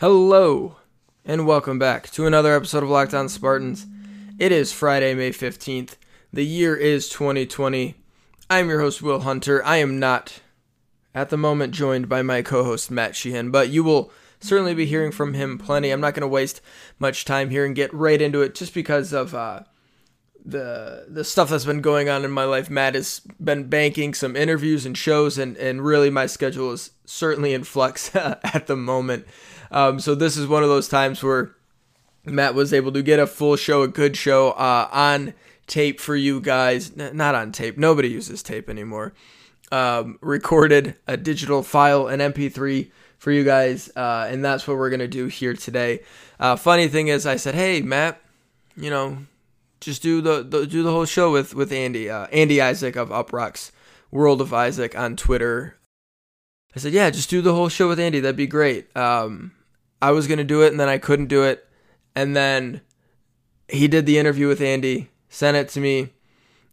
Hello, and welcome back to another episode of Locked On Spartans. It is Friday, May 15th. The year is 2020. I'm your host, Will Hunter. I am not, at the moment, joined by my co host, Matt Sheehan, but you will certainly be hearing from him plenty. I'm not going to waste much time here and get right into it just because of uh, the the stuff that's been going on in my life. Matt has been banking some interviews and shows, and, and really my schedule is certainly in flux at the moment. Um, so this is one of those times where Matt was able to get a full show, a good show uh, on tape for you guys. N- not on tape. Nobody uses tape anymore. Um, recorded a digital file, an MP3 for you guys, uh, and that's what we're gonna do here today. Uh, funny thing is, I said, "Hey, Matt, you know, just do the, the do the whole show with with Andy, uh, Andy Isaac of Uproxx World of Isaac on Twitter." I said, "Yeah, just do the whole show with Andy. That'd be great." Um, I was gonna do it, and then I couldn't do it, and then he did the interview with Andy, sent it to me,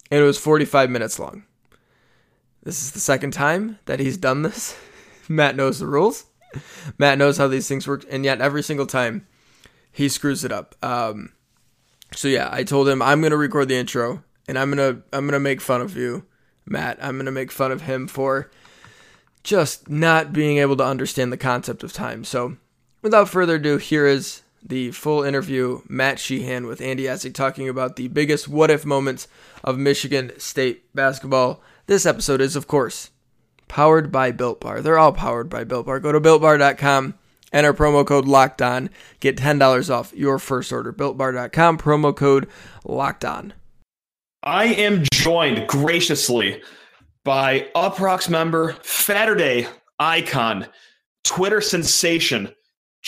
and it was 45 minutes long. This is the second time that he's done this. Matt knows the rules. Matt knows how these things work, and yet every single time he screws it up. Um, so yeah, I told him I'm gonna record the intro, and I'm gonna I'm gonna make fun of you, Matt. I'm gonna make fun of him for just not being able to understand the concept of time. So without further ado, here is the full interview Matt Sheehan with Andy Isaac talking about the biggest what if moments of Michigan State basketball. This episode is, of course, powered by Built Bar. They're all powered by Built Bar. Go to builtbar.com, enter promo code locked on, get $10 off your first order. Builtbar.com, promo code locked on. I am joined graciously by Uproxx member, Fatterday icon, Twitter sensation,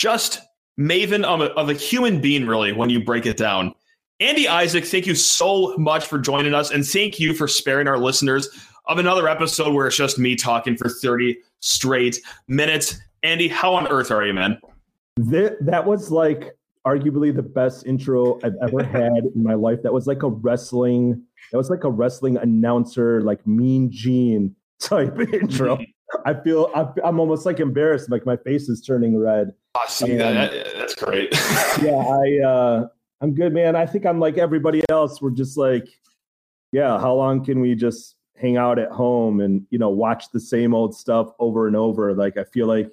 just maven of a, of a human being, really, when you break it down. Andy Isaac, thank you so much for joining us, and thank you for sparing our listeners of another episode where it's just me talking for 30 straight minutes. Andy, how on earth are you, man? That, that was like arguably the best intro I've ever had in my life. That was like a wrestling, that was like a wrestling announcer, like Mean Gene type intro. I feel I'm almost like embarrassed, like my face is turning red. I see that. That's great. yeah, I uh, I'm good, man. I think I'm like everybody else. We're just like, yeah. How long can we just hang out at home and you know watch the same old stuff over and over? Like I feel like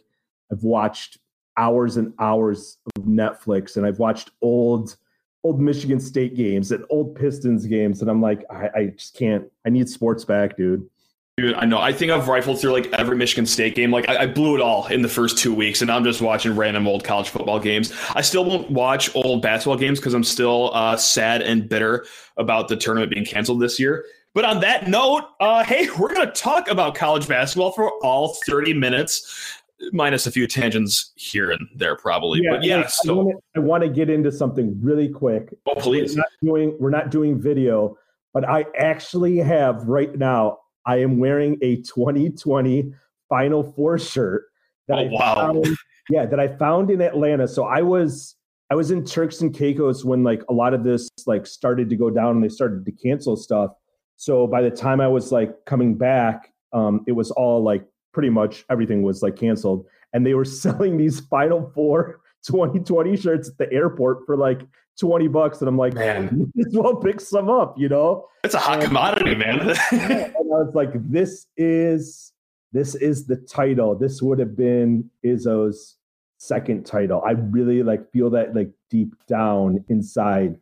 I've watched hours and hours of Netflix, and I've watched old old Michigan State games and old Pistons games, and I'm like, I, I just can't. I need sports back, dude. Dude, I know. I think I've rifled through like every Michigan State game. Like I, I, blew it all in the first two weeks, and I'm just watching random old college football games. I still won't watch old basketball games because I'm still uh, sad and bitter about the tournament being canceled this year. But on that note, uh, hey, we're gonna talk about college basketball for all 30 minutes, minus a few tangents here and there, probably. Yeah, but yeah, I, so I want to get into something really quick. Oh, please. We're not doing we're not doing video, but I actually have right now I am wearing a 2020 Final Four shirt that oh, I wow. found, yeah, that I found in Atlanta. So I was I was in Turks and Caicos when like a lot of this like started to go down and they started to cancel stuff. So by the time I was like coming back, um, it was all like pretty much everything was like canceled. And they were selling these Final Four 2020 shirts at the airport for like 20 bucks. And I'm like, man, this well pick some up, you know? It's a hot and, commodity, man. and I was like, this is this is the title. This would have been Izzo's second title. I really like feel that like deep down inside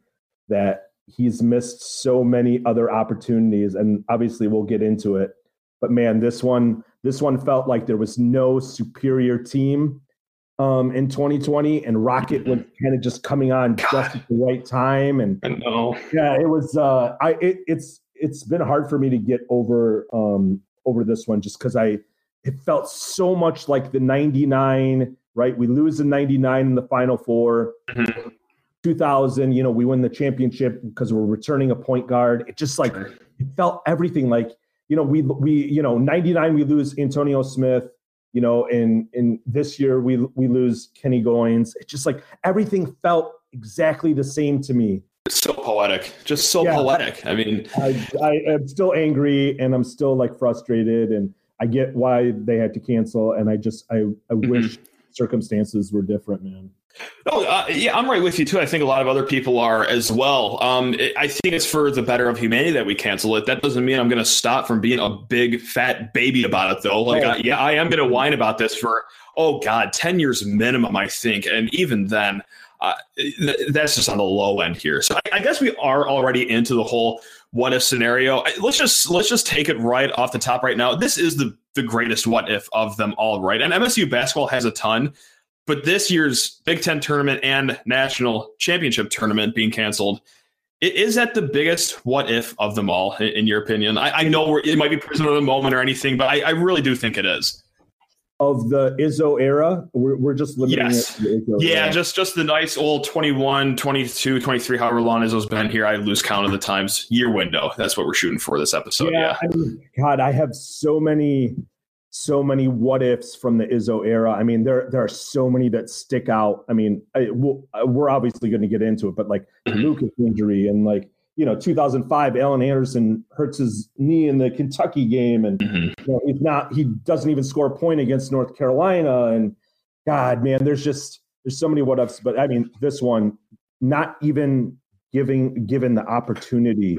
that he's missed so many other opportunities. And obviously we'll get into it. But man, this one, this one felt like there was no superior team um, in 2020, and Rocket was kind of just coming on God. just at the right time. And I know. yeah, it was. Uh, I it, it's it's been hard for me to get over um, over this one just because I it felt so much like the 99. Right, we lose the 99 in the Final 4 mm-hmm. 2000, you know, we win the championship because we're returning a point guard. It just like it felt everything like you know we we you know 99 we lose Antonio Smith you know, in in this year we we lose Kenny Goins. It's just like everything felt exactly the same to me. It's so poetic, just so yeah. poetic. I mean, I, I am still angry and I'm still like frustrated, and I get why they had to cancel, and I just I I mm-hmm. wish circumstances were different, man. Oh, uh, yeah, I'm right with you too. I think a lot of other people are as well. Um, it, I think it's for the better of humanity that we cancel it. That doesn't mean I'm going to stop from being a big fat baby about it, though. Like, oh. I, yeah, I am going to whine about this for oh god, ten years minimum, I think, and even then. Uh, th- that's just on the low end here. So I, I guess we are already into the whole what if scenario. Let's just let's just take it right off the top right now. This is the the greatest what if of them all, right? And MSU basketball has a ton. But this year's Big Ten tournament and national championship tournament being canceled, it, is that the biggest what if of them all, in your opinion? I, I know it might be prisoner of the moment or anything, but I, I, really do think it is. Of the Izzo era, we're, we're just limiting yes. it. yeah, era. just just the nice old 21, 22, 23, however long Izzo's been here. I lose count of the times year window. That's what we're shooting for this episode. Yeah. yeah. I mean, God, I have so many so many what ifs from the Izzo era. I mean, there there are so many that stick out. I mean, I, we'll, uh, we're obviously going to get into it, but like mm-hmm. Lucas injury and like you know, 2005, Alan Anderson hurts his knee in the Kentucky game, and mm-hmm. you know, he's not he doesn't even score a point against North Carolina. And God, man, there's just there's so many what ifs. But I mean, this one, not even giving given the opportunity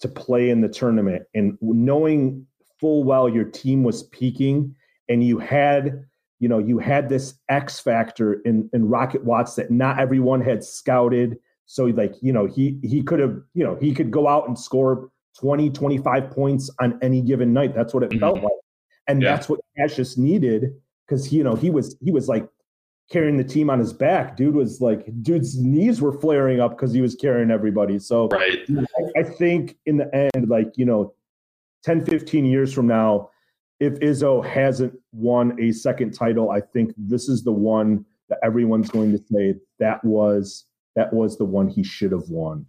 to play in the tournament and knowing full well your team was peaking and you had you know you had this x factor in in rocket watts that not everyone had scouted. So like you know he he could have you know he could go out and score 20 25 points on any given night. That's what it mm-hmm. felt like. And yeah. that's what cassius needed because you know he was he was like carrying the team on his back. Dude was like dude's knees were flaring up because he was carrying everybody. So right. I, I think in the end like you know 10, 15 years from now, if Izzo hasn't won a second title, I think this is the one that everyone's going to say that was that was the one he should have won.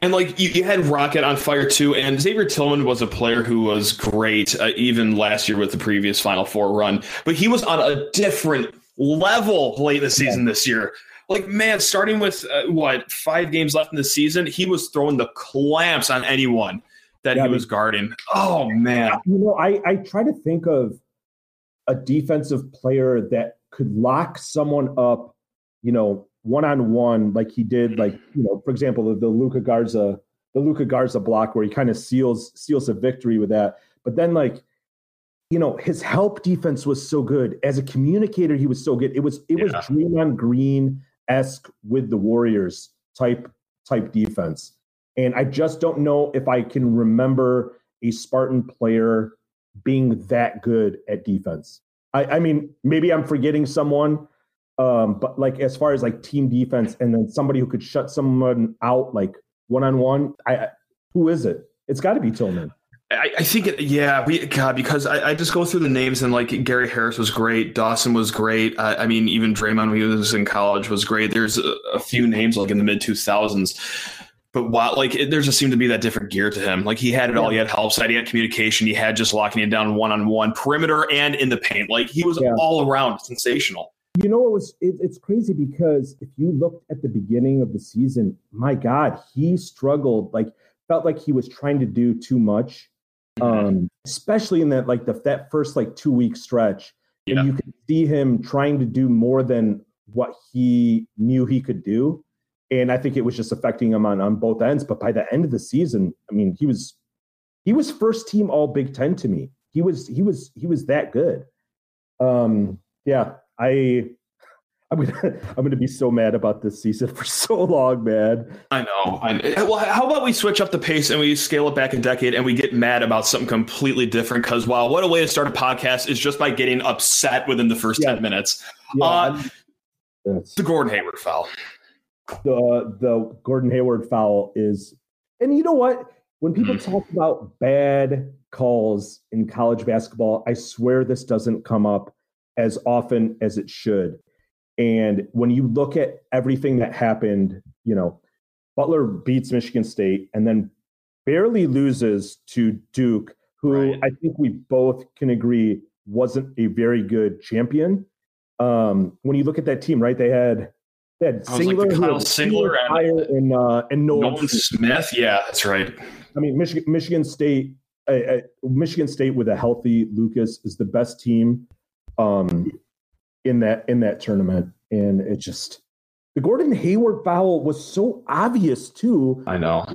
And like you, you, had Rocket on fire too, and Xavier Tillman was a player who was great uh, even last year with the previous Final Four run, but he was on a different level late in the season yeah. this year. Like man, starting with uh, what five games left in the season, he was throwing the clamps on anyone that yeah, he was guarding. Oh man. You know, I, I try to think of a defensive player that could lock someone up, you know, one on one, like he did, like, you know, for example, the, the Luka Garza, the Luka Garza block where he kind of seals seals a victory with that. But then like, you know, his help defense was so good. As a communicator, he was so good. It was it yeah. was Draymond Green esque with the Warriors type type defense. And I just don't know if I can remember a Spartan player being that good at defense. I, I mean, maybe I'm forgetting someone, um, but like as far as like team defense and then somebody who could shut someone out like one on one, I who is it? It's got to be Tillman. I, I, think, it, yeah, we, God, because I, I, just go through the names and like Gary Harris was great, Dawson was great. I, I mean, even Draymond when he was in college was great. There's a, a few names like in the mid 2000s but while like it, there just seemed to be that different gear to him. Like he had it all. He had help side, he had communication, he had just locking it down one on one, perimeter and in the paint. Like he was yeah. all around sensational. You know, it was it, it's crazy because if you looked at the beginning of the season, my God, he struggled. Like felt like he was trying to do too much, mm-hmm. um, especially in that like the that first like two week stretch. Yeah. And you could see him trying to do more than what he knew he could do and I think it was just affecting him on on both ends. But by the end of the season, I mean, he was he was first team All Big Ten to me. He was he was he was that good. Um, yeah, I I'm gonna I'm gonna be so mad about this season for so long, man. I know. I know. Well, how about we switch up the pace and we scale it back a decade and we get mad about something completely different? Because wow, what a way to start a podcast is just by getting upset within the first yeah. ten minutes. Yeah, uh, the Gordon Hayward foul the the Gordon Hayward foul is, and you know what? When people mm. talk about bad calls in college basketball, I swear this doesn't come up as often as it should. And when you look at everything that happened, you know, Butler beats Michigan State and then barely loses to Duke, who right. I think we both can agree wasn't a very good champion. Um, when you look at that team, right? They had had Singler, like Kyle Singler and, and, uh, and Nolan, Nolan Smith. Yeah, that's right. I mean, Michigan, Michigan State, uh, uh, Michigan State with a healthy Lucas is the best team. Um, in that in that tournament, and it just the Gordon Hayward foul was so obvious too. I know.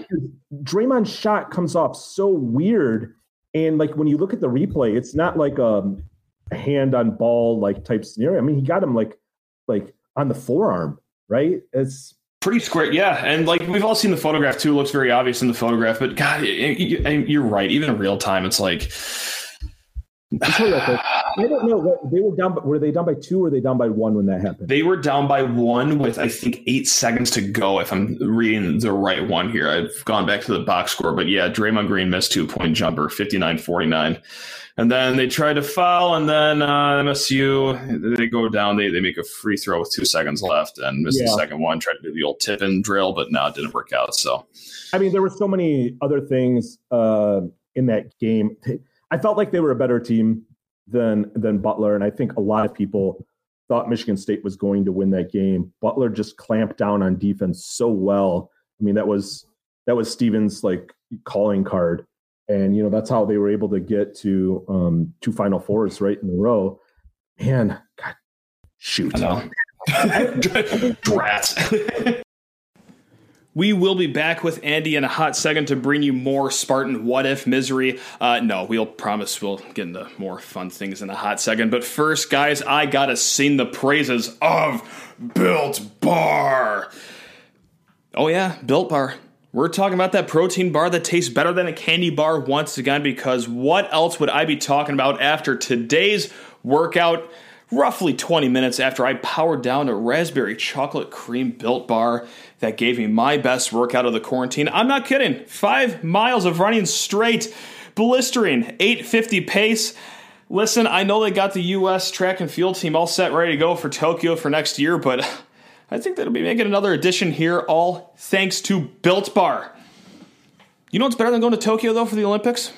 Draymond's shot comes off so weird, and like when you look at the replay, it's not like a hand on ball like type scenario. I mean, he got him like like on the forearm, right? It's pretty square, yeah. And like we've all seen the photograph too. It looks very obvious in the photograph, but God, you're right. Even in real time, it's like I don't know. What, they were down. Were they down by two or were they down by one when that happened? They were down by one with I think eight seconds to go. If I'm reading the right one here, I've gone back to the box score, but yeah, Draymond Green missed two point jumper, 59-49. And then they tried to foul, and then uh, MSU they go down. They they make a free throw with two seconds left, and miss yeah. the second one. Tried to do the old tip and drill, but no, it didn't work out. So, I mean, there were so many other things uh, in that game. I felt like they were a better team than than Butler, and I think a lot of people thought Michigan State was going to win that game. Butler just clamped down on defense so well. I mean, that was that was Stevens' like calling card, and you know that's how they were able to get to um, two Final Fours right in a row. Man, God, shoot. Rats. We will be back with Andy in a hot second to bring you more Spartan what if misery. Uh, no, we'll promise we'll get into more fun things in a hot second. But first, guys, I gotta sing the praises of Built Bar. Oh, yeah, Built Bar. We're talking about that protein bar that tastes better than a candy bar once again, because what else would I be talking about after today's workout? roughly 20 minutes after I powered down a raspberry chocolate cream built bar that gave me my best workout of the quarantine. I'm not kidding. Five miles of running straight, blistering, 850 pace. Listen, I know they got the U.S. track and field team all set, ready to go for Tokyo for next year, but I think they'll be making another addition here, all thanks to Built Bar. You know what's better than going to Tokyo, though, for the Olympics?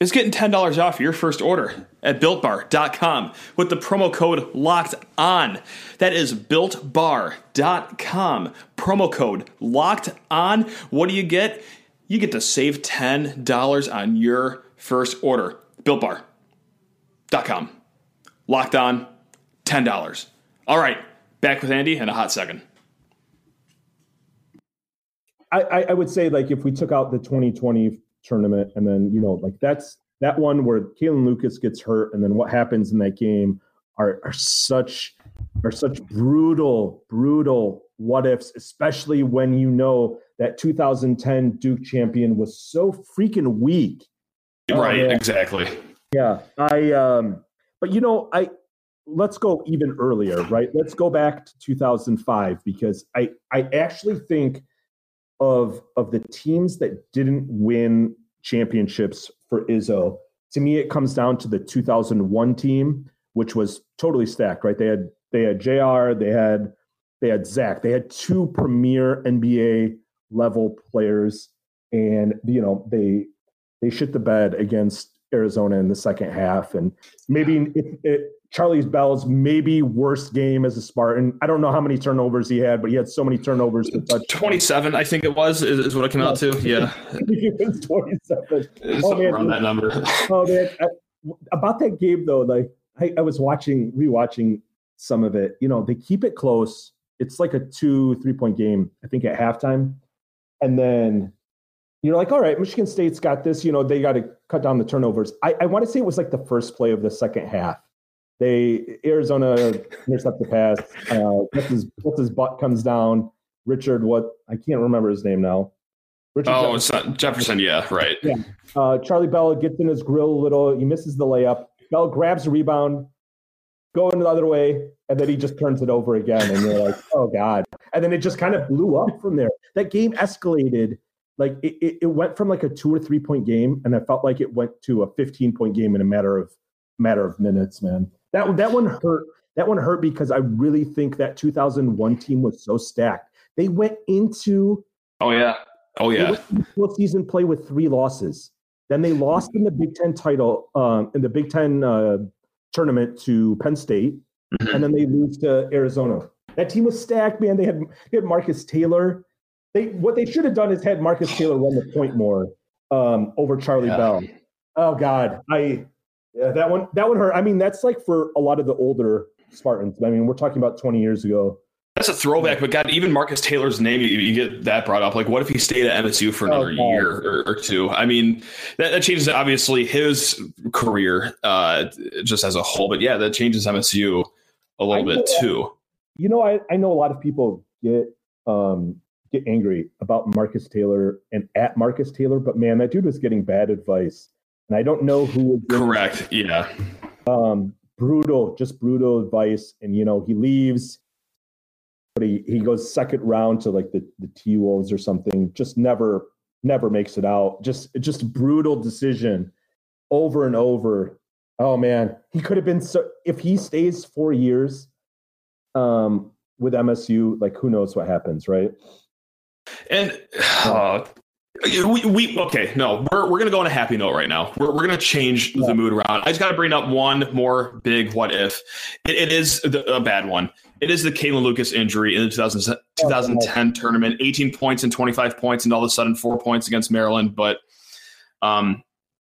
It's getting $10 off your first order at builtbar.com with the promo code locked on. That is builtbar.com. Promo code locked on. What do you get? You get to save $10 on your first order. Builtbar.com. Locked on, $10. All right, back with Andy in a hot second. I, I would say, like, if we took out the 2020 tournament. And then, you know, like that's that one where Kalin Lucas gets hurt, and then what happens in that game are, are such are such brutal, brutal what ifs, especially when you know that 2010 Duke champion was so freaking weak. Right, uh, exactly. Yeah. I um but you know, I let's go even earlier, right? Let's go back to 2005 because I I actually think of of the teams that didn't win championships for Izzo, to me it comes down to the 2001 team, which was totally stacked. Right? They had they had Jr. They had they had Zach. They had two premier NBA level players, and you know they they shit the bed against Arizona in the second half, and maybe it, it Charlie Bell's maybe worst game as a Spartan. I don't know how many turnovers he had, but he had so many turnovers to touch. 27, I think it was, is, is what it came out to. Yeah. it was 27. oh, man. around that number. oh, man. I, about that game, though, like I, I was watching, rewatching some of it. You know, they keep it close. It's like a two, three point game, I think, at halftime. And then you're like, all right, Michigan State's got this. You know, they got to cut down the turnovers. I, I want to say it was like the first play of the second half they Arizona intercept the pass. Uh, his butt comes down. Richard, what I can't remember his name now. Richard oh, Jefferson. Jefferson. Yeah, right. Yeah. Uh, Charlie Bell gets in his grill a little. He misses the layup. Bell grabs the rebound, going the other way, and then he just turns it over again. And you're like, oh god. And then it just kind of blew up from there. That game escalated. Like it, it, it went from like a two or three point game, and I felt like it went to a 15 point game in a matter of matter of minutes, man. That that one hurt. That one hurt because I really think that 2001 team was so stacked. They went into oh yeah oh yeah full season play with three losses. Then they lost in the Big Ten title um, in the Big Ten uh, tournament to Penn State, mm-hmm. and then they lose to Arizona. That team was stacked, man. They had they had Marcus Taylor. They what they should have done is had Marcus Taylor run the point more um, over Charlie yeah. Bell. Oh God, I yeah, that one that one hurt. I mean, that's like for a lot of the older Spartans. I mean, we're talking about 20 years ago. That's a throwback, but God, even Marcus Taylor's name, you, you, get that brought up. Like, what if he stayed at MSU for another oh, year or, or, two? I mean, that, that, changes obviously his career uh, just as a whole, but yeah, that changes MSU a little bit too. You know, I, I know a lot of people get um, get angry about Marcus Taylor and at Marcus Taylor, but man, that dude was getting bad advice, and I don't know who correct. Yeah, um, brutal, just brutal advice, and you know he leaves but he, he goes second round to like the, the T Wolves or something, just never, never makes it out. Just, just brutal decision over and over. Oh man, he could have been so, if he stays four years um, with MSU, like who knows what happens, right? And uh, we, we okay, no, we're, we're gonna go on a happy note right now. We're, we're gonna change yeah. the mood around. I just gotta bring up one more big what if. it, it is the, a bad one. It is the Kalin Lucas injury in the 2000, 2010 oh, tournament. 18 points and 25 points, and all of a sudden four points against Maryland. But um,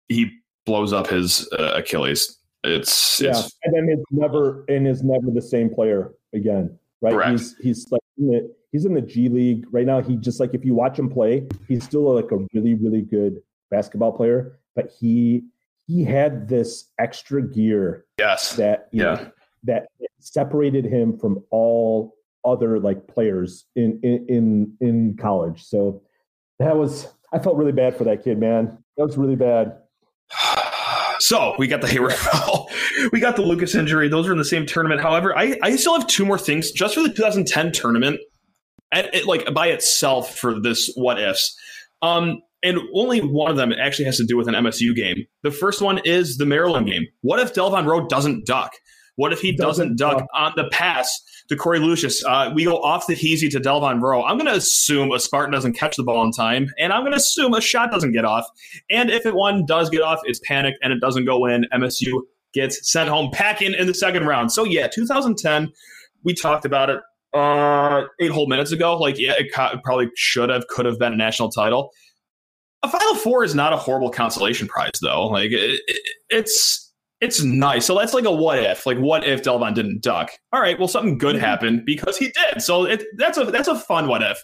he blows up his uh, Achilles. It's yeah, it's, and then it's never and is never the same player again. Right? Correct. He's he's like he's in the G League right now. He just like if you watch him play, he's still like a really really good basketball player. But he he had this extra gear. Yes. That yeah. Know, that separated him from all other like players in in in, college. So that was I felt really bad for that kid, man. That was really bad. So we got the Hayward foul. we got the Lucas injury. Those are in the same tournament. However, I, I still have two more things just for the 2010 tournament, at, it, like by itself for this what ifs. Um, and only one of them actually has to do with an MSU game. The first one is the Maryland game. What if Delvon Roe doesn't duck? What if he doesn't, doesn't duck uh, on the pass to Korie Lucious? Uh, we go off the Heasy to Delvon Roe. I'm going to assume a Spartan doesn't catch the ball in time, and I'm going to assume a shot doesn't get off. And if it one does get off, it's panicked and it doesn't go in. MSU gets sent home packing in the second round. So yeah, 2010, we talked about it uh, eight whole minutes ago. Like yeah, it, co- probably should have, could have been a national title. A Final Four is not a horrible consolation prize, though. Like it, it, it's it's nice. So that's like a what if. Like what if Delvon didn't duck? All right, well something good mm-hmm. happened because he did. So it, that's a that's a fun what if.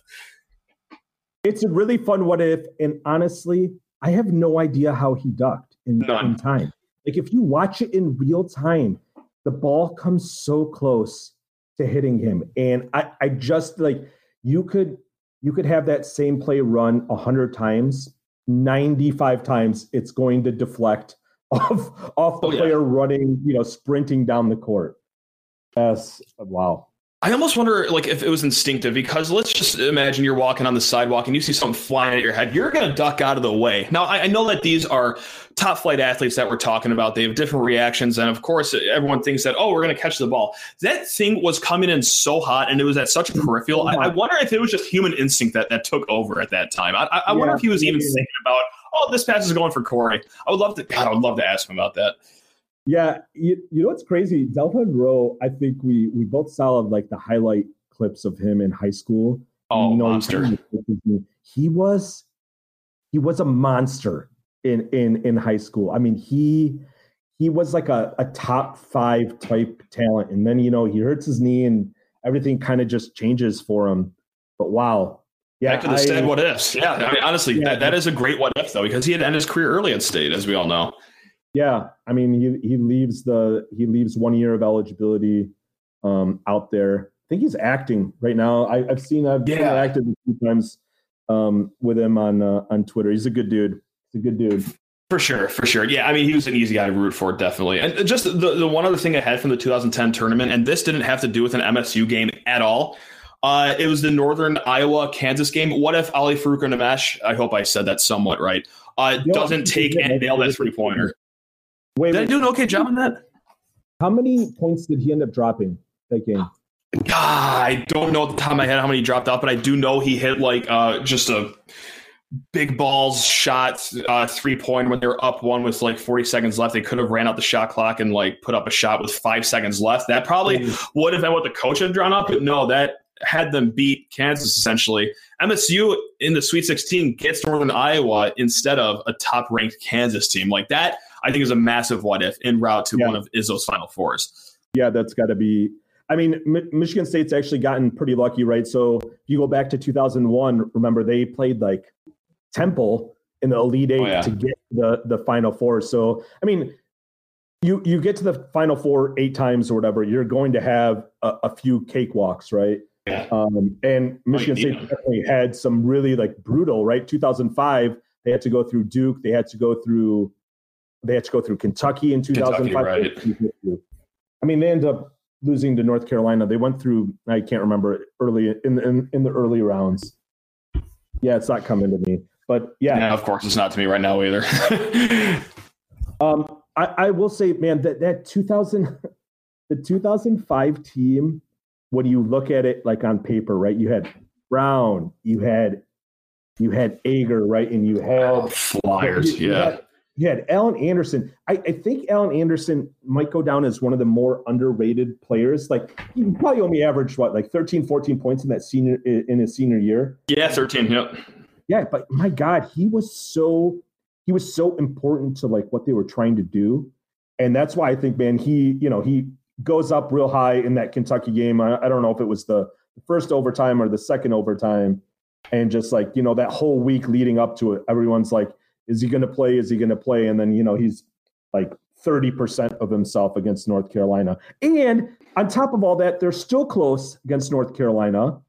It's a really fun what if, and honestly, I have no idea how he ducked in, in time. Like if you watch it in real time, the ball comes so close to hitting him, and I I just like you could you could have that same play run a hundred times, ninety five times, it's going to deflect off off the oh, player yeah. running, you know, sprinting down the court. Yes, wow. I almost wonder, like, if it was instinctive because let's just imagine you're walking on the sidewalk and you see something flying at your head. You're going to duck out of the way. Now, I, I, know that these are top flight athletes that we're talking about. They have different reactions. And of course, everyone thinks that, oh, we're going to catch the ball. That thing was coming in so hot and it was at such a peripheral. I, I wonder if it was just human instinct that, that took over at that time. I, I yeah. wonder if he was even thinking about, oh, this pass is going for Corey. I would love to, God, I would love to ask him about that. Yeah, you, you know what's crazy? Delvon Roe, I think we we both saw like the highlight clips of him in high school. Oh, you know, monster! He was he was a monster in in in high school. I mean, he he was like a, a top five type talent, and then you know he hurts his knee and everything kind of just changes for him. But wow, yeah, back to the I, said what ifs. Yeah, I mean, honestly, yeah, that, that is a great what if though, because he had ended his career early at state, as we all know. Yeah, I mean, he he leaves the he leaves one year of eligibility um, out there. I think he's acting right now. I, have seen I've yeah. acted a few times um, with him on uh, on Twitter. He's a good dude. He's a good dude. For sure, for sure. Yeah, I mean, he was an easy guy to root for, definitely. And just the, the one other thing I had from the 2010 tournament, and this didn't have to do with an MSU game at all. Uh, it was the Northern Iowa Kansas game. What if Ali Farouq I hope I said that somewhat right, uh, doesn't take and nail that three pointer? Wait, did wait. I do an okay job on that? How many points did he end up dropping that game? God, I don't know at the top of my head how many he dropped out, but I do know he hit like uh, just a big balls shot uh, three point when they were up one with like 40 seconds left. They could have ran out the shot clock and like put up a shot with five seconds left. That probably mm. would have been what the coach had drawn up, but no, that had them beat Kansas essentially. MSU in the Sweet 16 gets Northern Iowa instead of a top ranked Kansas team. Like that, I think is a massive what if en route to yeah. one of Izzo's final fours. yeah, that's got to be. I mean, M- Michigan State's actually gotten pretty lucky, right? So if you go back to 2001, remember they played like Temple in the Elite Eight oh, yeah. to get the the Final Four. So I mean, you you get to the Final Four eight times or whatever, you're going to have a, a few cakewalks, right? Yeah. Um, and Michigan oh, State definitely had some really like brutal, right? 2005, they had to go through Duke, they had to go through, they had to go through Kentucky in 2005. Kentucky, right. I mean, they end up losing to North Carolina. They went through, I can't remember early in in, in the early rounds. Yeah, it's not coming to me, but yeah. yeah of course, it's not to me right now either. um, I, I will say, man, that that 2000, the 2005 team when you look at it like on paper, right? You had Brown, you had you had Ager, right? And you had Flyers, you, yeah. Had, you had Alan Anderson. I, I, think Alan Anderson might go down as one of the more underrated players. Like he probably only averaged what, like 13, 14 points in that senior in his senior year. Yeah, 13. Yep. Yeah, but my God, he was so he was so important to like what they were trying to do. And that's why I think, man, he, you know, he goes up real high in that Kentucky game. I, I don't know if it was the first overtime or the second overtime. And just like, you know, that whole week leading up to it, everyone's like, is he going to play? Is he going to play? And then, you know, he's like 30% of himself against North Carolina. And on top of all that, they're still close against North Carolina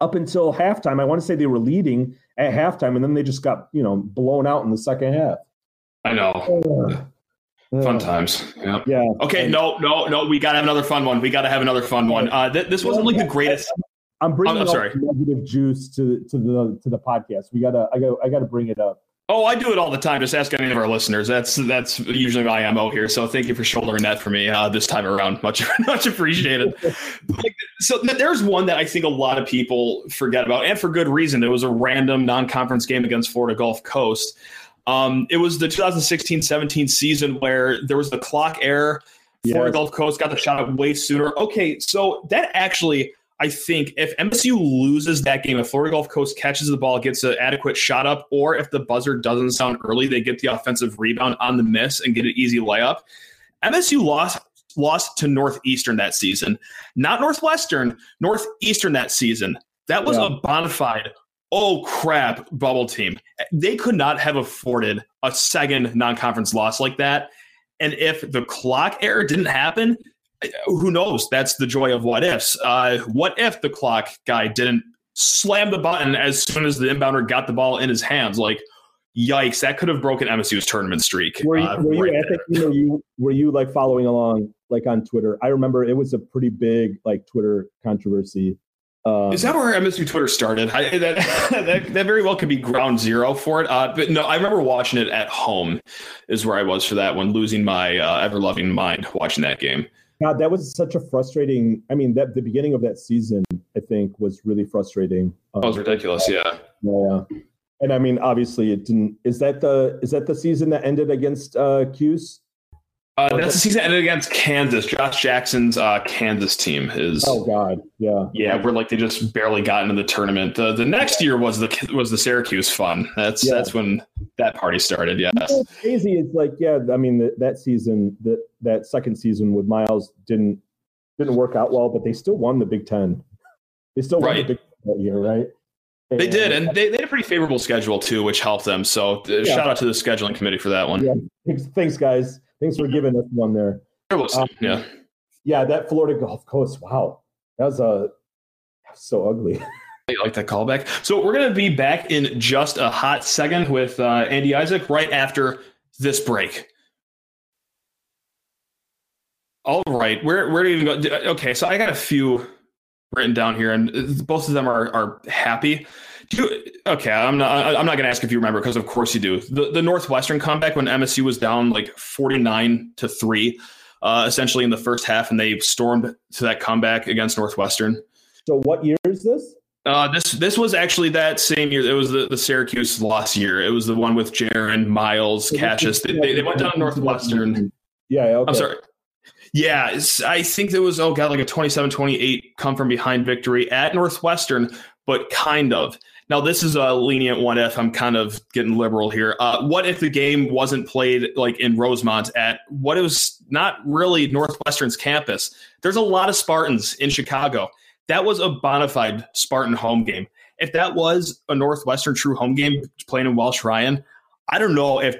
up until halftime. I want to say they were leading at halftime, and then they just got, you know, blown out in the second half. I know. Fun times. Yeah. Yeah. Okay. No, no, no. We got to have another fun one. We got to have another fun one. Uh, th- this wasn't like the greatest. I'm bringing I'm sorry. negative juice to to the to the podcast. We gotta. I got. I got to bring it up. Oh, I do it all the time. Just ask any of our listeners. That's that's usually my mo here. So thank you for shouldering that for me uh, this time around. Much much appreciated. so there's one that I think a lot of people forget about, and for good reason. It was a random non-conference game against Florida Gulf Coast. Um, it was the 2016-17 season where there was the clock error. Yes. Florida Gulf Coast got the shot up way sooner. Okay, so that actually, I think, if MSU loses that game, if Florida Gulf Coast catches the ball, gets an adequate shot up, or if the buzzer doesn't sound early, they get the offensive rebound on the miss and get an easy layup. MSU lost lost to Northeastern that season, not Northwestern, Northeastern that season. That was yeah. a bona fide oh crap bubble team. They could not have afforded a second non-conference loss like that. And if the clock error didn't happen, who knows? That's the joy of what ifs. Uh, what if the clock guy didn't slam the button as soon as the inbounder got the ball in his hands? Like, yikes! That could have broken MSU's tournament streak. Were you, uh, were right you, think, you know, you were you like following along like on Twitter? I remember it was a pretty big like Twitter controversy um, Is that where MSU Twitter started? I, that, that, that very well could be ground zero for it. Uh, but no, I remember watching it at home. Is where I was for that one, losing my uh, ever loving mind watching that game. God, that was such a frustrating. I mean, that the beginning of that season, I think, was really frustrating. Um, that was ridiculous. Yeah. Yeah. And I mean, obviously, it didn't. Is that the is that the season that ended against uh, Cuse? Uh, that's the season ended against Kansas. Josh Jackson's uh, Kansas team is. Oh God, yeah, yeah. We're like they just barely got into the tournament. The the next year was the was the Syracuse fun. That's yeah. that's when that party started. Yes. You know, crazy. It's like yeah. I mean the, that season that that second season with Miles didn't didn't work out well, but they still won the Big Ten. They still won right. the Big Ten that year, right? And, they did, and they, they had a pretty favorable schedule too, which helped them. So uh, yeah. shout out to the scheduling committee for that one. Yeah. Thanks guys. Thanks for giving us one there. Um, yeah. Yeah, that Florida Gulf Coast. Wow. That was a uh, so ugly. I like that callback. So we're going to be back in just a hot second with uh, Andy Isaac right after this break. All right, where where do you go? Okay, so I got a few written down here, and both of them are are happy. You, okay, I'm not. I'm not going to ask if you remember because of course you do. The the Northwestern comeback when MSU was down like 49 to three, uh, essentially in the first half, and they stormed to that comeback against Northwestern. So what year is this? Uh, this this was actually that same year. It was the, the Syracuse loss year. It was the one with Jaren, Miles, Cassius. They, they, they, went down to Northwestern. Yeah, okay. I'm sorry. Yeah, I think there was, oh God, like a 27 28 come from behind victory at Northwestern, but kind of. Now, this is a lenient one if. I'm kind of getting liberal here. Uh, what if the game wasn't played like in Rosemont at what was not really Northwestern's campus? There's a lot of Spartans in Chicago. That was a bona fide Spartan home game. If that was a Northwestern true home game playing in Welsh Ryan, I don't know if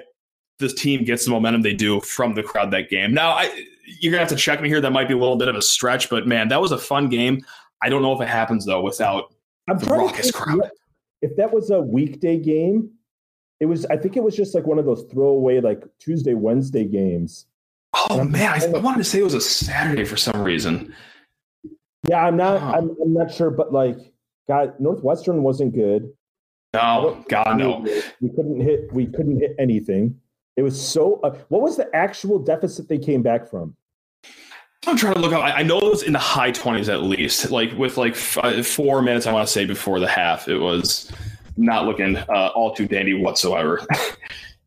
this team gets the momentum they do from the crowd that game. Now, I, you're gonna have to check me here. That might be a little bit of a stretch, but man, that was a fun game. I don't know if it happens though without I'm the raucous crowd. If that was a weekday game, it was. I think it was just like one of those throwaway like Tuesday, Wednesday games. Oh man, I, I wanted to say it was a Saturday for some reason. Yeah, I'm not. Huh. I'm, I'm not sure, but like, God, Northwestern wasn't good. No, God no. We couldn't hit. We couldn't hit anything. It was so. Uh, what was the actual deficit they came back from? I'm trying to look up. I, know it was in the high 20s at least. Like with like f- uh, four minutes, I want to say before the half, it was not looking uh, all too dandy whatsoever.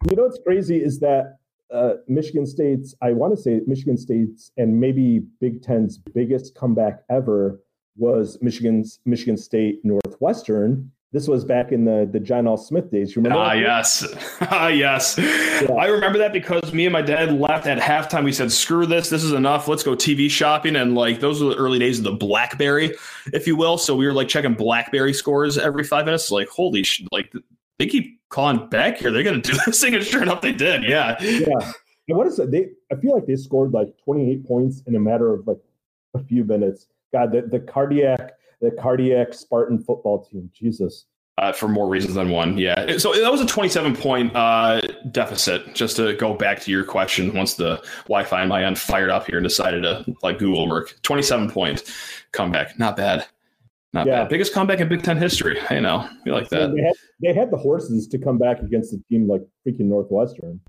You know what's crazy is that uh, Michigan State's, I want to say Michigan State's, and maybe Big Ten's biggest comeback ever was Michigan's Michigan State Northwestern. This was back in the the John L. Smith days. You remember? Ah, yes. Ah, yes. I remember that because me and my dad left at halftime. We said, screw this. This is enough. Let's go TV shopping. And like, those were the early days of the Blackberry, if you will. So we were like checking Blackberry scores every five minutes. Like, holy sh, like, they keep calling back here. They're going to do this thing. And sure enough, they did. Yeah. Yeah. And what is it? They I feel like they scored like 28 points in a matter of like a few minutes. God, the, the cardiac, the cardiac Spartan football team. Jesus. Uh, for more reasons than one. Yeah. So that was a 27 point uh, deficit, just to go back to your question once the Wi Fi on my end fired up here and decided to like Google work. 27 point comeback. Not bad. Not Yeah. bad. Biggest comeback in Big Ten history. I know. We like that. They had, they had the horses to come back against a team like freaking Northwestern.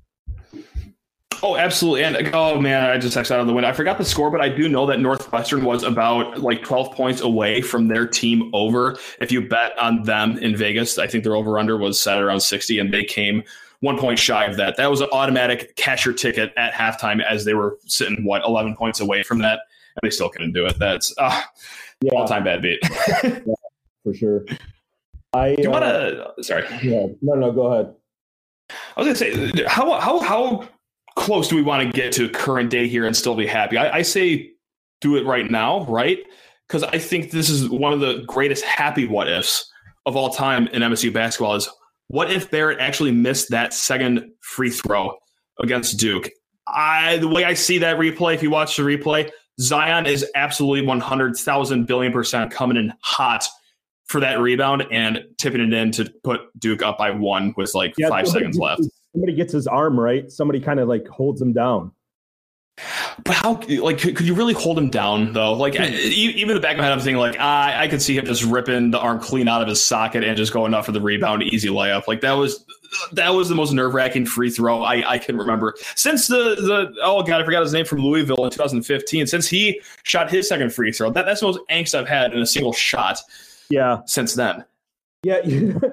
Oh, absolutely. And oh man, I just X out of the window. I forgot the score, but I do know that Northwestern was about like 12 points away from their team over. If you bet on them in Vegas, I think their over under was set at around 60, and they came one point shy of that. That was an automatic cash your ticket at halftime as they were sitting, what, 11 points away from that. And they still couldn't do it. That's uh, Yeah, all time bad beat. for sure. I do you uh, want to, sorry. Yeah, no, no, go ahead. I was going to say, how, how, how close do we want to get to current day here and still be happy? I, I say do it right now, right? Because I think this is one of the greatest happy what ifs of all time in MSU basketball is what if Barrett actually missed that second free throw against Duke? I the way I see that replay, if you watch the replay, Zion is absolutely 100,000 billion percent coming in hot for that rebound and tipping it in to put Duke up by one with like Yeah, five seconds left. Somebody gets his arm right. Somebody kind of like holds him down. But how, like, could, could you really hold him down though? Like, hmm. I, e- even in the back of my head, I'm thinking like, I, I could see him just ripping the arm clean out of his socket and just going up for the rebound, easy layup. Like that was that was the most nerve wracking free throw I, I can remember since the the oh god, I forgot his name from Louisville in 2015. Since he shot his second free throw, that, that's the most angst I've had in a single shot Yeah, since then. yeah.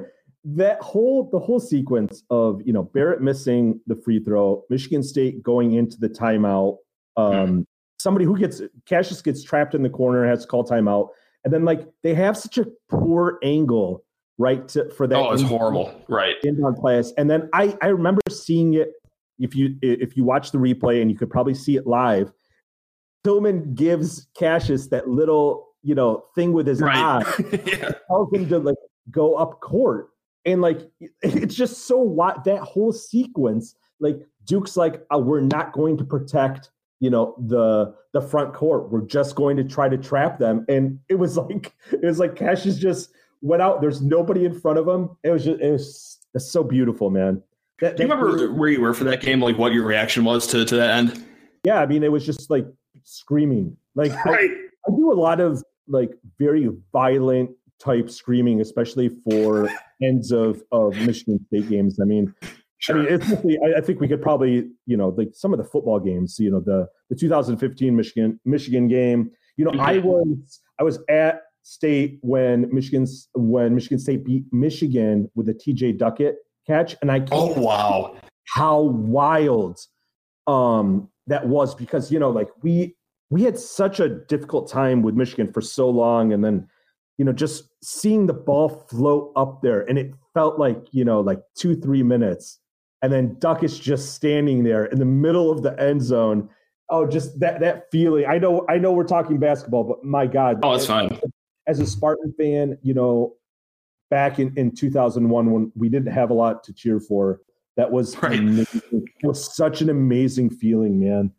that whole the whole sequence of you know Barrett missing the free throw, Michigan State going into the timeout, um, somebody who gets Cassius gets trapped in the corner has to call timeout, and then like they have such a poor angle right to, for that. Oh, it's horrible. Right. inbound pass. And then I I remember seeing it. If you if you watch the replay and you could probably see it live, Tillman gives Cassius that little you know thing with his eye, yeah. tells him to like go up court, and like it's just so what that whole sequence. Like Duke's like, oh, we're not going to protect you know the the front court. We're just going to try to trap them, and it was like it was like Cassius just went out. There's nobody in front of him. It was just it was it's so beautiful, man. That, Do you that- remember where you were for that game? Like what your reaction was to, to that end? Yeah, I mean, it was just like screaming. Like I, I do a lot of like very violent type screaming, especially for ends of of Michigan State games. I mean, I mean, it's mostly, I, I think we could probably, you know, like some of the football games, you know, the the 2015 Michigan Michigan game. You know, I was I was at state when Michigan's when Michigan State beat Michigan with a TJ Duckett catch, and I Oh wow. how wild um that was because you know like we we had such a difficult time with Michigan for so long and then you know, just seeing the ball float up there, and it felt like you know, like two three minutes, and then Duck is just standing there in the middle of the end zone. Oh, just that that feeling. I know, I know, we're talking basketball, but my God, oh, it's fine. As a Spartan fan, you know, back in in 2001 when we didn't have a lot to cheer for, that was right. it was such an amazing feeling, man.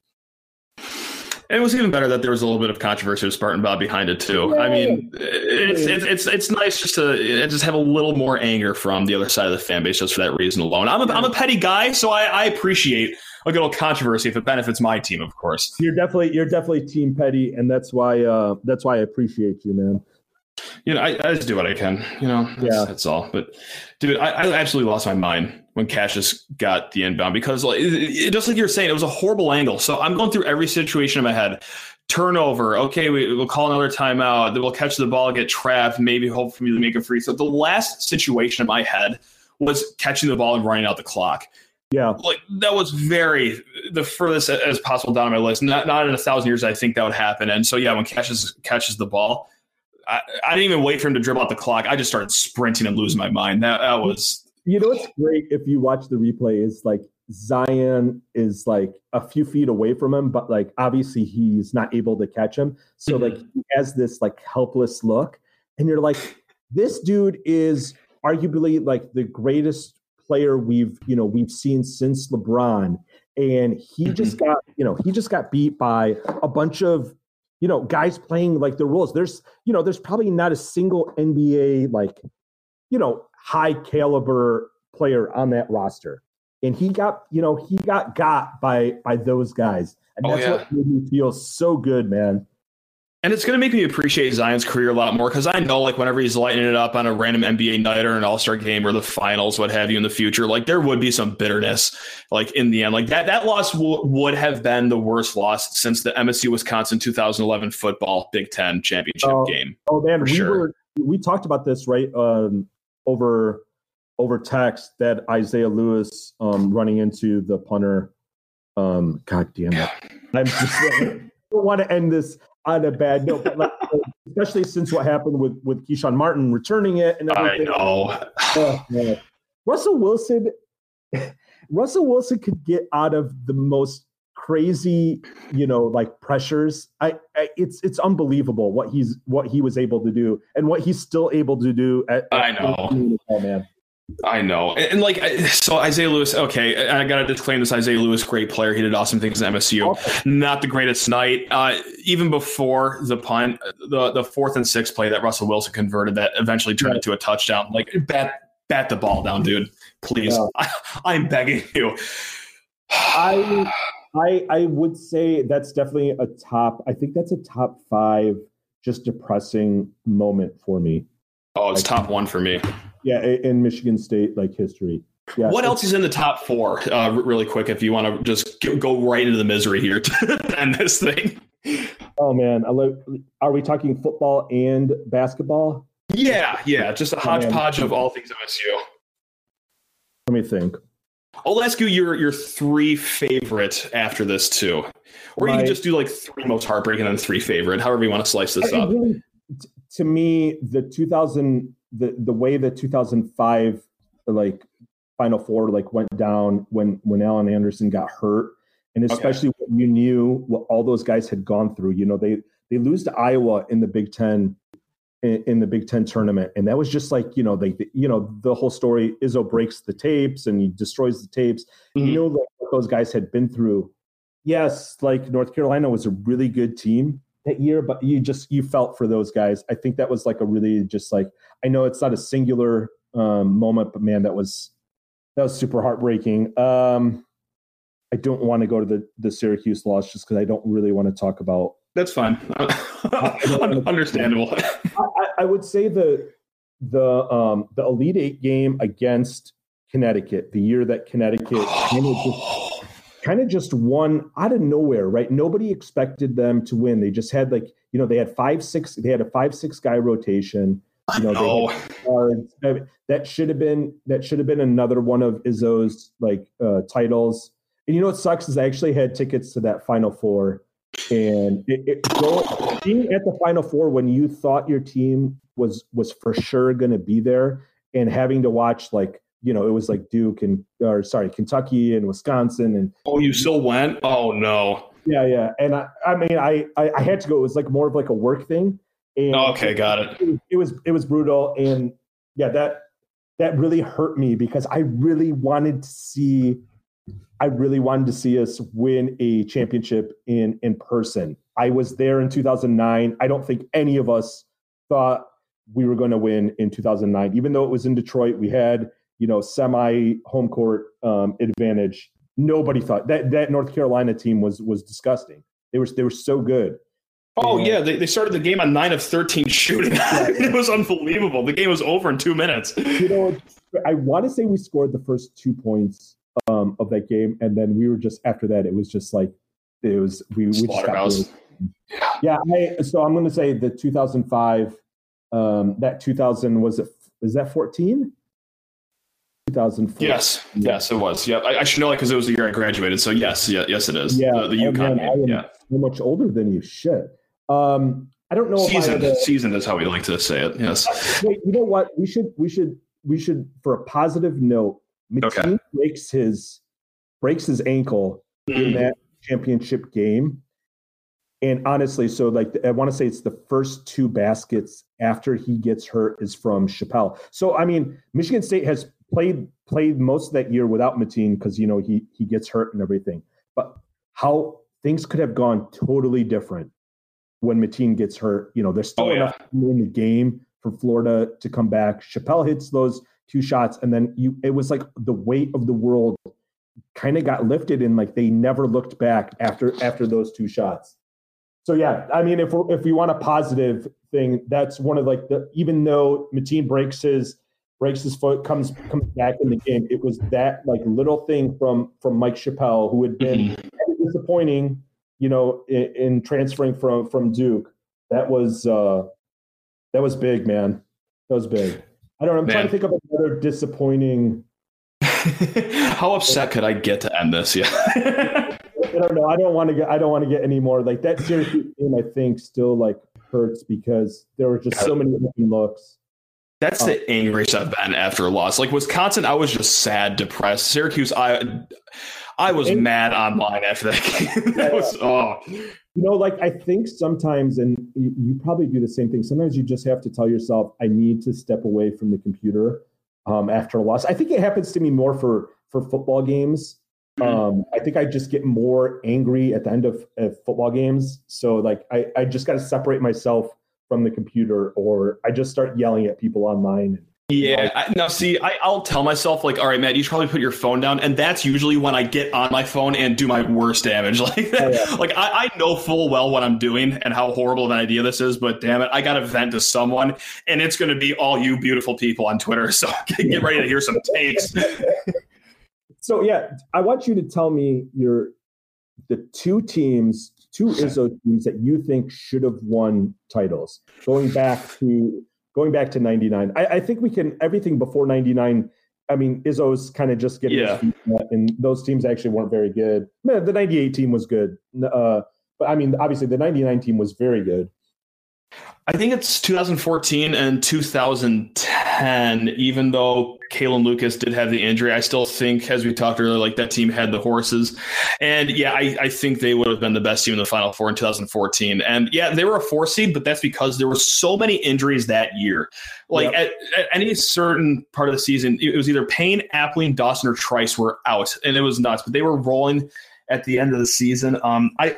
And it was even better that there was a little bit of controversy with Spartan Bob behind it too. Yeah. I mean, it's, it's it's it's nice just to just have a little more anger from the other side of the fan base just for that reason alone. I'm a, I'm a petty guy, so I, I appreciate a little controversy if it benefits my team, of course. You're definitely you're definitely team petty, and that's why uh, that's why I appreciate you, man you know, I, I, just do what I can. You know, that's, yeah, that's all. But dude, I, I, absolutely lost my mind when Cassius got the inbound because, like, it, it, just like you're saying, it was a horrible angle. So I'm going through every situation in my head. Turnover. Okay, we, will call another timeout. Then we'll catch the ball, get trapped, maybe hope for me to make a free. So the last situation in my head was catching the ball and running out the clock. Yeah, like that was very the furthest as possible down on my list. Not not in a thousand years I think that would happen. And so yeah, when Cassius catches the ball I, I, didn't even wait for him to dribble out the clock. I just started sprinting and losing my mind. That, that was. You know what's great if you watch the replay is like Zion is like a few feet away from him, but like obviously he's not able to catch him. So mm-hmm. like he has this like helpless look, and you're like, this dude is arguably like the greatest player we've you know we've seen since LeBron, and he mm-hmm. just got you know he just got beat by a bunch of you know, guys playing like the rules. There's, you know, there's probably not a single NBA like, you know, high caliber player on that roster. And he got, you know, he got got by by those guys. And oh, that's yeah. what made me feel so good, man. And it's going to make me appreciate Zion's career a lot more because I know, like, whenever he's lighting it up on a random NBA night or an All Star game or the finals, what have you, in the future, like, there would be some bitterness, like, in the end. Like, that that loss w- would have been the worst loss since the MSU Wisconsin 2011 football Big Ten championship oh, game. Oh, man. We, sure. were, we talked about this, right, um, over over text that Isaiah Lewis um, running into the punter. Um, God damn it. I'm just, I don't want to end this on a bad note, but like, especially since what happened with with Keshawn Martin returning it and everything. I know. Oh, Russell Wilson, Russell Wilson could get out of the most crazy, you know, like pressures. I, I, it's it's unbelievable what he's what he was able to do and what he's still able to do. At, I know, oh, man. I know. And, and, like, so Isaiah Lewis, okay, I got to disclaim this Isaiah Lewis, great player. He did awesome things at MSU. Okay. Not the greatest night. Uh, even before the punt, the, the fourth and sixth play that Russell Wilson converted that eventually turned into a touchdown. Like, bat, bat the ball down, dude. Please. Yeah. I, am begging you. I, I, I would say that's definitely a top, I think that's a top five just depressing moment for me. Oh, it's like, top one for me. Yeah, in Michigan State like history. Yeah. What else is in the top four? Uh, really quick, if you want to just go right into the misery here to end this thing. Oh man, are we talking football and basketball? Yeah, yeah, just a oh, hodgepodge of all things MSU. Let me think. I'll ask you your your three favorite after this too, or My, you can just do like three most heartbreaking and then three favorite, however you want to slice this I up. Really, to me, the 2000 the the way the 2005 like Final Four like went down when when Alan Anderson got hurt, and especially okay. you knew what all those guys had gone through. You know, they they lose to Iowa in the Big Ten in, in the Big Ten tournament, and that was just like you know they you know the whole story. Izzo breaks the tapes and he destroys the tapes. Mm-hmm. You know like, what those guys had been through. Yes, like North Carolina was a really good team, that year, but you just you felt for those guys. I think that was like a really just like I know it's not a singular um, moment, but man, that was that was super heartbreaking. Um, I don't want to go to the the Syracuse loss just because I don't really want to talk about. That's fine. Understandable. I, I, would say the the um, the Elite Eight game against Connecticut, the year that Connecticut kind of just won out of nowhere, right? Nobody expected them to win. They just had like, you know, they had five, six, they had a five, six guy rotation. You know, know. They that should have been that should have been another one of Izzo's like uh, titles. And you know what sucks is I actually had tickets to that Final Four And it, it go, being at the Final Four when you thought your team was was for sure going to be there, and having to watch like you know it was like Duke and or sorry Kentucky and Wisconsin and oh you still went? Oh no. Yeah yeah. And I I mean I I, I had to go. It was like more of like a work thing. And oh, okay. Got it. it, it was it was brutal. And yeah that that really hurt me because I really wanted to see I really wanted to see us win a championship in in person. I was there in 2009. I don't think any of us thought we were going to win in 2009 even though it was in Detroit. We had, you know, semi home court um, advantage. Nobody thought that that North Carolina team was was disgusting. They were they were so good. Oh and, yeah, they, they started the game on nine of thirteen shooting. it was unbelievable. The game was over in two minutes. You know, I want to say we scored the first two points um, of that game, and then we were just after that. It was just like it was we, we just really, yeah. I, so I'm going to say the 2005. Um, that 2000 was it? Is that 14? 2004. Yes, yes, it was. Yeah, I, I should know it because it was the year I graduated. So yes, yeah, yes, it is. Yeah, the, the UConn game. Yeah, so much older than you. Shit. Um, I don't know. Seasoned, a, seasoned is how we like to say it. Yes. Wait, you know what? We should, we should, we should, for a positive note, Mateen okay. breaks his breaks his ankle mm. in that championship game. And honestly, so like I want to say it's the first two baskets after he gets hurt is from Chappell. So I mean, Michigan State has played played most of that year without Mateen because you know he he gets hurt and everything. But how things could have gone totally different when Mateen gets hurt. You know, there's still oh, enough yeah. in the game for Florida to come back. Chappell hits those two shots, and then you it was like the weight of the world kind of got lifted and like they never looked back after after those two shots. So yeah, I mean if we if we want a positive thing, that's one of like the even though Mateen breaks his breaks his foot, comes comes back in the game, it was that like little thing from from Mike Chappell who had been mm-hmm. disappointing, you know, in, in, transferring from from Duke. That was uh that was big, man. That was big. I don't know. I'm Man. trying to think of another disappointing. How upset could I get to end this? Yeah. I don't know. I don't want to get. I don't want to get any more like that. Syracuse game, I think, still like hurts because there were just so many looks. That's the um, angriest I've been after a loss. Like Wisconsin, I was just sad, depressed. Syracuse, I, I was and, mad online after that game. that was oh. You know, like I think sometimes, and you, you, probably do the same thing. Sometimes you just have to tell yourself, "I need to step away from the computer um, after a loss." I think it happens to me more for for football games. Mm-hmm. Um, I think I just get more angry at the end of, of football games. So, like, I, I just got to separate myself from the computer, or I just start yelling at people online yeah. I, now, see, I, will tell myself like, all right, Matt, you should probably put your phone down, and that's usually when I get on my phone and do my worst damage. Like, oh, yeah. like I, I, know full well what I'm doing and how horrible of an idea this is, but damn it, I got to vent to someone, and it's going to be all you beautiful people on Twitter. So get ready to hear some takes. so yeah, I want you to tell me your the two teams, two Izzo teams that you think should have won titles, going back to going back to 99 I, I, think we can everything before 99 i mean izzo's kind of just getting yeah. and those teams actually weren't very good. Man, the 98 team was good. Uh, but i mean obviously the 99 team was very good I think it's 2014 and 2010. Even though Kalin Lucas did have the injury, I still think, as we talked earlier, like that team had the horses. And yeah, I, I think they would have been the best team in the Final Four in 2014. And yeah, they were a four seed, but that's because there were so many injuries that year. Like yep. at, at, any certain part of the season, it was either Payne, Appling, Dawson, or Trice were out, and it was nuts. But they were rolling at the end of the season. Um, I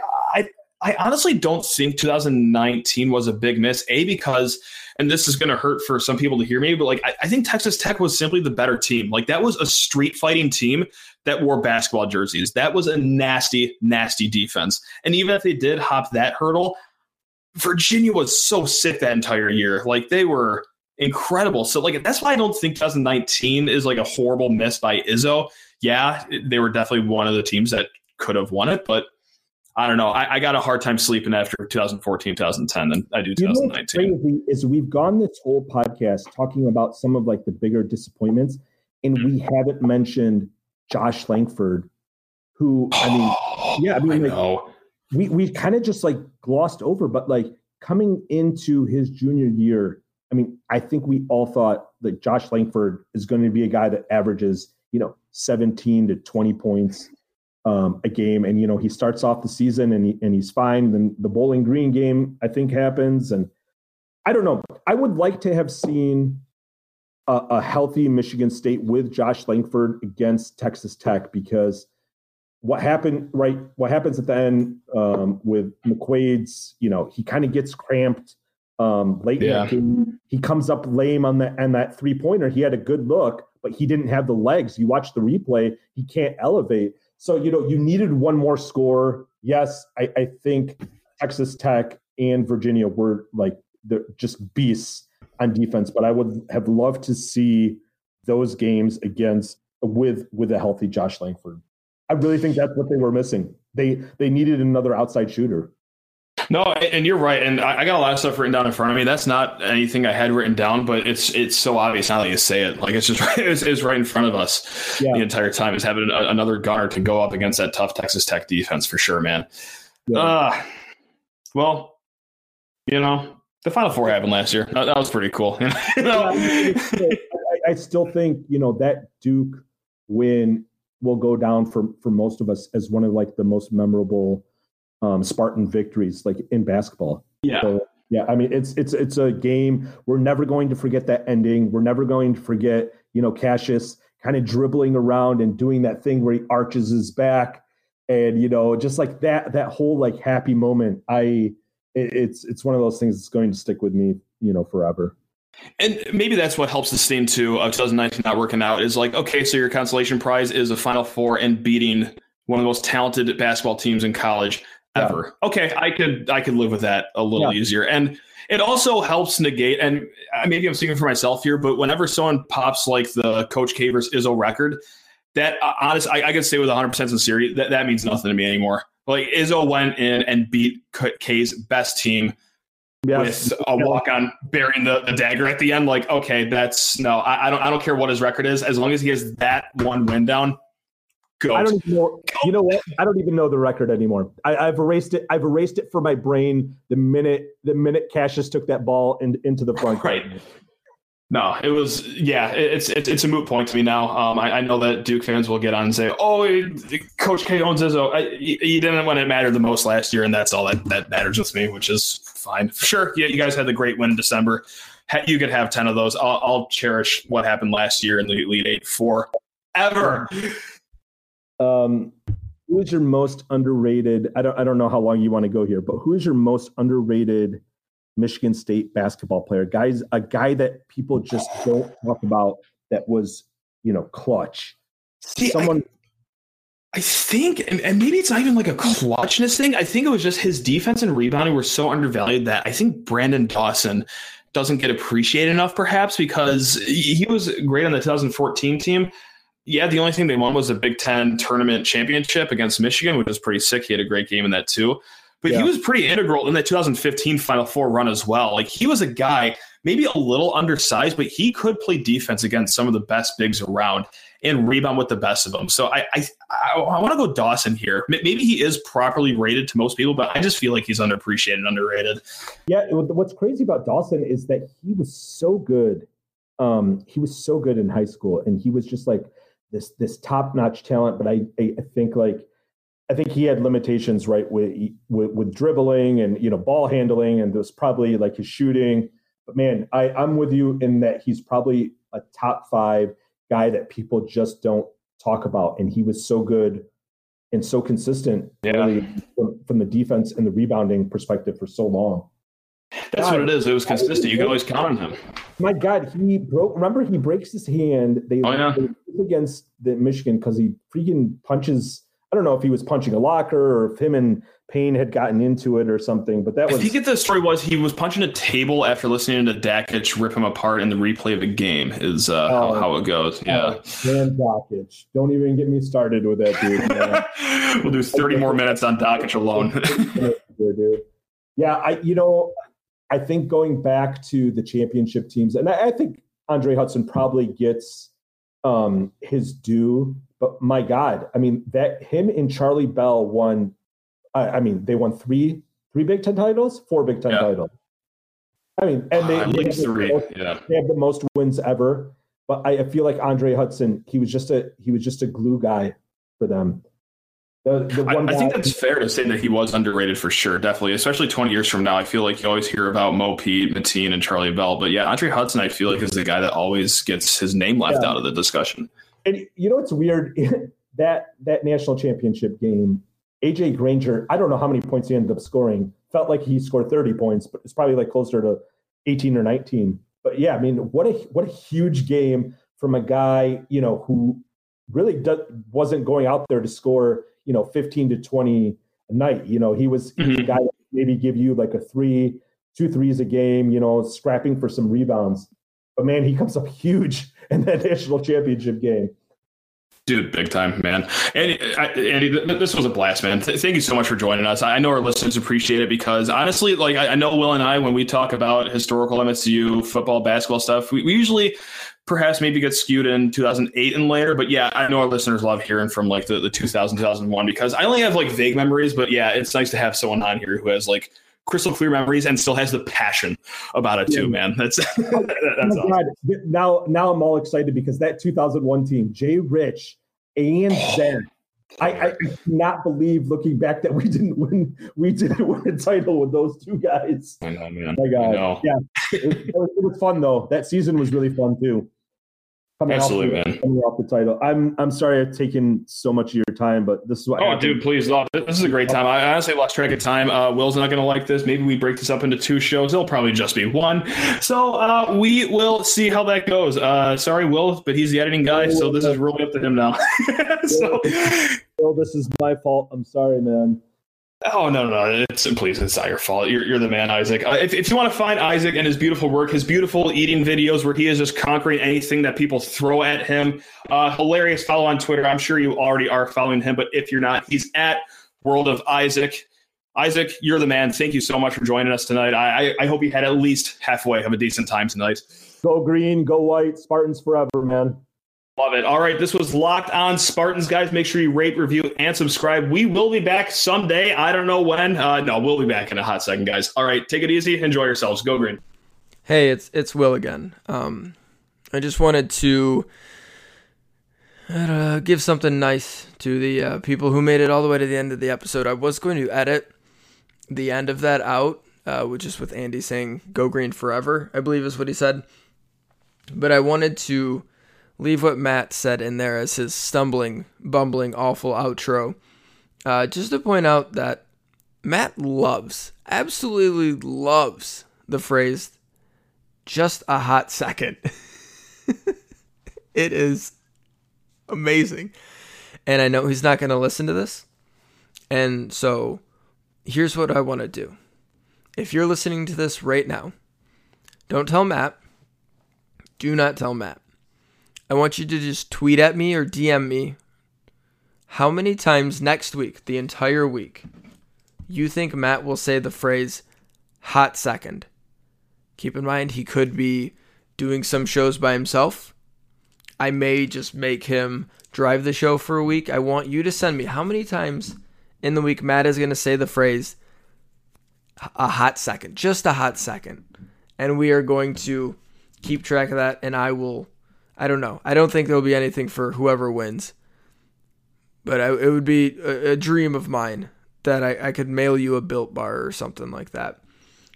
I honestly don't think 2019 was a big miss. A because, and this is going to hurt for some people to hear me, but like I, I, think Texas Tech was simply the better team. Like that was a street fighting team that wore basketball jerseys. That was a nasty, nasty defense. And even if they did hop that hurdle, Virginia was so sick that entire year. Like they were incredible. So like that's why I don't think 2019 is like a horrible miss by Izzo. Yeah, they were definitely one of the teams that could have won it, but I don't know. I, I, got a hard time sleeping after 2014, 2010 than I do 2019. You know crazy is we've gone this whole podcast talking about some of like the bigger disappointments, and we mm-hmm. haven't mentioned Josh Langford, who I mean, yeah, I mean, like, we we kind of just like glossed over, but like coming into his junior year, I mean, I think we all thought that Josh Langford is going to be a guy that averages, you know, 17 to 20 points um, a game. And, you know, he starts off the season and, he, and he's fine. Then the Bowling Green game, I think, happens. And I don't know. I would like to have seen a, a healthy Michigan State with Josh Langford against Texas Tech because what happened right what happens at the end um, with McQuaid's you know he kind of gets cramped um, late yeah. he comes up lame on that and that three pointer he had a good look but he didn't have the legs you watch the replay he can't elevate so you know you needed one more score yes I, I think Texas Tech and Virginia were like they're just beasts on defense but I would have loved to see those games against with with a healthy Josh Langford I really think that's what they were missing. They they needed another outside shooter. No, and you're right. And I got a lot of stuff written down in front of me. That's not anything I had written down, but it's it's so obvious now that you say it. Like it's just right, it's, it's right in front of us yeah. the entire time. Is having a, another gunner to go up against that tough Texas Tech defense for sure, man. Yeah. Uh, well, you know, the Final Four happened last year. That, that was pretty cool. you know? I, I still think you know that Duke win will go down for for most of us as one of like the most memorable um, Spartan victories, like in basketball. Yeah. So, yeah, I mean it's it's it's a game we're never going to forget that ending. We're never going to forget, you know, Cassius kind of dribbling around and doing that thing where he arches his back, and you know, just like that that whole like happy moment. I it, it's it's one of those things that's going to stick with me, you know, forever. And maybe that's what helps sustain to of 2019 not working out is like, okay, so your consolation prize is a Final Four and beating one of the most talented basketball teams in college ever. Yeah. Okay, I could I could live with that a little yeah. easier. And it also helps negate, and uh, maybe I'm speaking for myself here, but whenever someone pops like the Coach K versus Izzo record, that uh, honest, I, I can say with 100% sincerity that that means nothing to me anymore. Like Izzo went in and beat K's best team yes. with a walk on burying the, the dagger at the end. Like, okay, that's no, I, I, don't I don't care what his record is, as long as he has that one win down. Go. I don't even know. You know what? I don't even know the record anymore. I, have erased it. I've erased it from my brain the minute the minute Cassius took that ball in, into the front. Right. No, it was yeah. It's it's, it's a moot point to me now. Um, I, I, know that Duke fans will get on and say, "Oh, Coach K owns Izzo." I, he didn't when it mattered the most last year, and that's all that that matters with me, which is fine. Sure, yeah, you guys had the great win in December. You could have ten of those. I'll, I'll cherish what happened last year in the Elite Eight forever. Um, who is your most underrated? I don't I don't know how long you want to go here, but who is your most underrated? Michigan State basketball player, guys, a guy that people just don't talk about that was, you know, clutch. See, Someone. I, I think, and, and, maybe it's not even like a clutchness thing. I think it was just his defense and rebounding were so undervalued that I think Branden Dawson doesn't get appreciated enough, perhaps because he was great on the 2014 team. Yeah, the only thing they won was a Big Ten tournament championship against Michigan, which was pretty sick. He had a great game in that too but yeah. he was pretty integral in the 2015 Final Four run as well. Like he was a guy, maybe a little undersized, but he could play defense against some of the best bigs around and rebound with the best of them. So I I, I, I want to go Dawson here. Maybe he is properly rated to most people, but I just feel like he's underappreciated underrated. Yeah, what's crazy about Dawson is that he was so good. Um, he was so good in high school, and he was just like this this top notch talent. But I I think like I think he had limitations, right, with, with, with dribbling and you know ball handling, and there's probably like his shooting. But man, I, I'm with you in that he's probably a top five guy that people just don't talk about, and he was so good and so consistent yeah. really from, from, the defense and the rebounding perspective for so long. That's God, what it is. It was consistent. You can always count on him. My God, he broke. Remember, he breaks his hand. They, oh, yeah. they against the Michigan because he freaking punches I don't know if he was punching a locker or if him and Payne had gotten into it or something, but that was. I think the story was he was punching a table after listening to Dakich rip him apart in the replay of a game. Is uh, how, oh, how it goes. Yeah. Man, Dakich, don't even get me started with that dude. we'll do thirty more minutes on Dakich alone. Yeah, I you know, I think going back to the championship teams, and I, I think Andre Hutson probably gets um, his due but my God, I mean, that him and Charlie Bell won I, I mean, they won three three Big Ten titles, four Big Ten Yeah. titles. I mean, and they, at they have the Yeah. they have the most wins ever. But I, I feel like Andre Hutson, he was just a he was just a glue guy for them. The, the I, I think that's fair to say that he was underrated for sure, definitely. Especially 20 years from now, I feel like you always hear about Mo Pete, Mateen, and Charlie Bell. But yeah, Andre Hutson, I feel like is the guy that always gets his name left Yeah. out of the discussion. And you know what's weird? that that national championship game, AJ Granger, I don't know how many points he ended up scoring. Felt like he scored 30 points, but it's probably like closer to 18 or 19. But yeah, I mean, what a what a huge game from a guy, you know, who really do, wasn't going out there to score, you know, 15 to 20 a night. You know, he was he was a Mhm. guy that maybe give you like a three, two threes a game, you know, scrapping for some rebounds. But man, he comes up huge in that national championship game. Dude, big time, man. Andy, I, Andy, this was a blast, man. Th- thank you so much for joining us. I know our listeners appreciate it because honestly, like I, I know Will and I, when we talk about historical MSU football, basketball stuff, we, we usually perhaps maybe get skewed in 2008 and later. But yeah, I know our listeners love hearing from like the, the 2000, 2001 because I only have like vague memories. But yeah, it's nice to have someone on here who has like crystal clear memories and still has the passion about it too, man. That's oh that's Oh awesome. God. Now, now I'm all excited because that 2001 team, Jay Rich and oh. Zen. I, I cannot believe looking back that we didn't win. We didn't win a title with those two guys. I know, man. My I God, know. yeah, it, was, it was fun though. That season was really fun too. Coming off Absolutely, the- man. Coming off the title. I'm I'm sorry I've taken so much of your time, but this is what. Oh, dude, please. Oh, this is a great time. I honestly lost track of time. Uh, Will's not going to like this. Maybe we break this up into two shows. It'll probably just be one. So uh, we will see how that goes. Uh, sorry, Will, but he's the editing guy, so this is really up to him now. so, Phil, this is my fault. I'm sorry, man. Oh no, no, no! It's please, it's not your fault. You're, you're the man, Isaac. Uh, if, if you want to find Isaac and his beautiful work, his beautiful eating videos where he is just conquering anything that people throw at him, uh, hilarious. Follow on Twitter. I'm sure you already are following him, but if you're not, he's at World of Isaac. Isaac, you're the man. Thank you so much for joining us tonight. I, I hope you had at least halfway of a decent time tonight. Go green, go white, Spartans forever, man. Love it. All right, this was Locked On Spartans, guys. Make sure you rate, review, and subscribe. We will be back someday. I don't know when. Uh, no, we'll be back in a hot second, guys. All right, take it easy. Enjoy yourselves. Go green. Hey, it's it's Will again. Um, I just wanted to uh, give something nice to the uh, people who made it all the way to the end of the episode. I was going to edit the end of that out, uh, which is with Andy saying "Go Green Forever," I believe is what he said. But I wanted to leave what Matt said in there as his stumbling, bumbling, awful outro, uh, just to point out that Matt loves, absolutely loves the phrase just a hot second. it is amazing. And I know he's not going to listen to this. And so here's what I want to do. If you're listening to this right now, don't tell Matt. Do not tell Matt. I want you to just tweet at me or DM me how many times next week, the entire week, you think Matt will say the phrase hot second. Keep in mind, he could be doing some shows by himself. I may just make him drive the show for a week. I want you to send me how many times in the week Matt is going to say the phrase a hot second, just a hot second. And we are going to keep track of that. And I will, I don't know. I don't think there'll be anything for whoever wins. But I, it would be a, a dream of mine that I, I could mail you a built bar or something like that.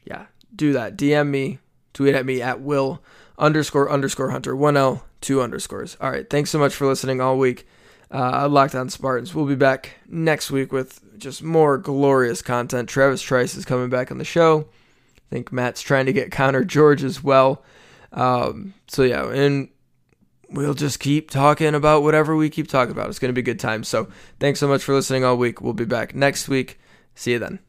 Yeah, do that. DM me, tweet at me at will underscore underscore hunter one L two underscores. All right, thanks so much for listening all week. Uh, Locked On Spartans. We'll be back next week with just more glorious content. Travis Trice is coming back on the show. I think Matt's trying to get Connor George as well. Um, so yeah, and we'll just keep talking about whatever we keep talking about. It's going to be a good time. So thanks so much for listening all week. We'll be back next week. See you then.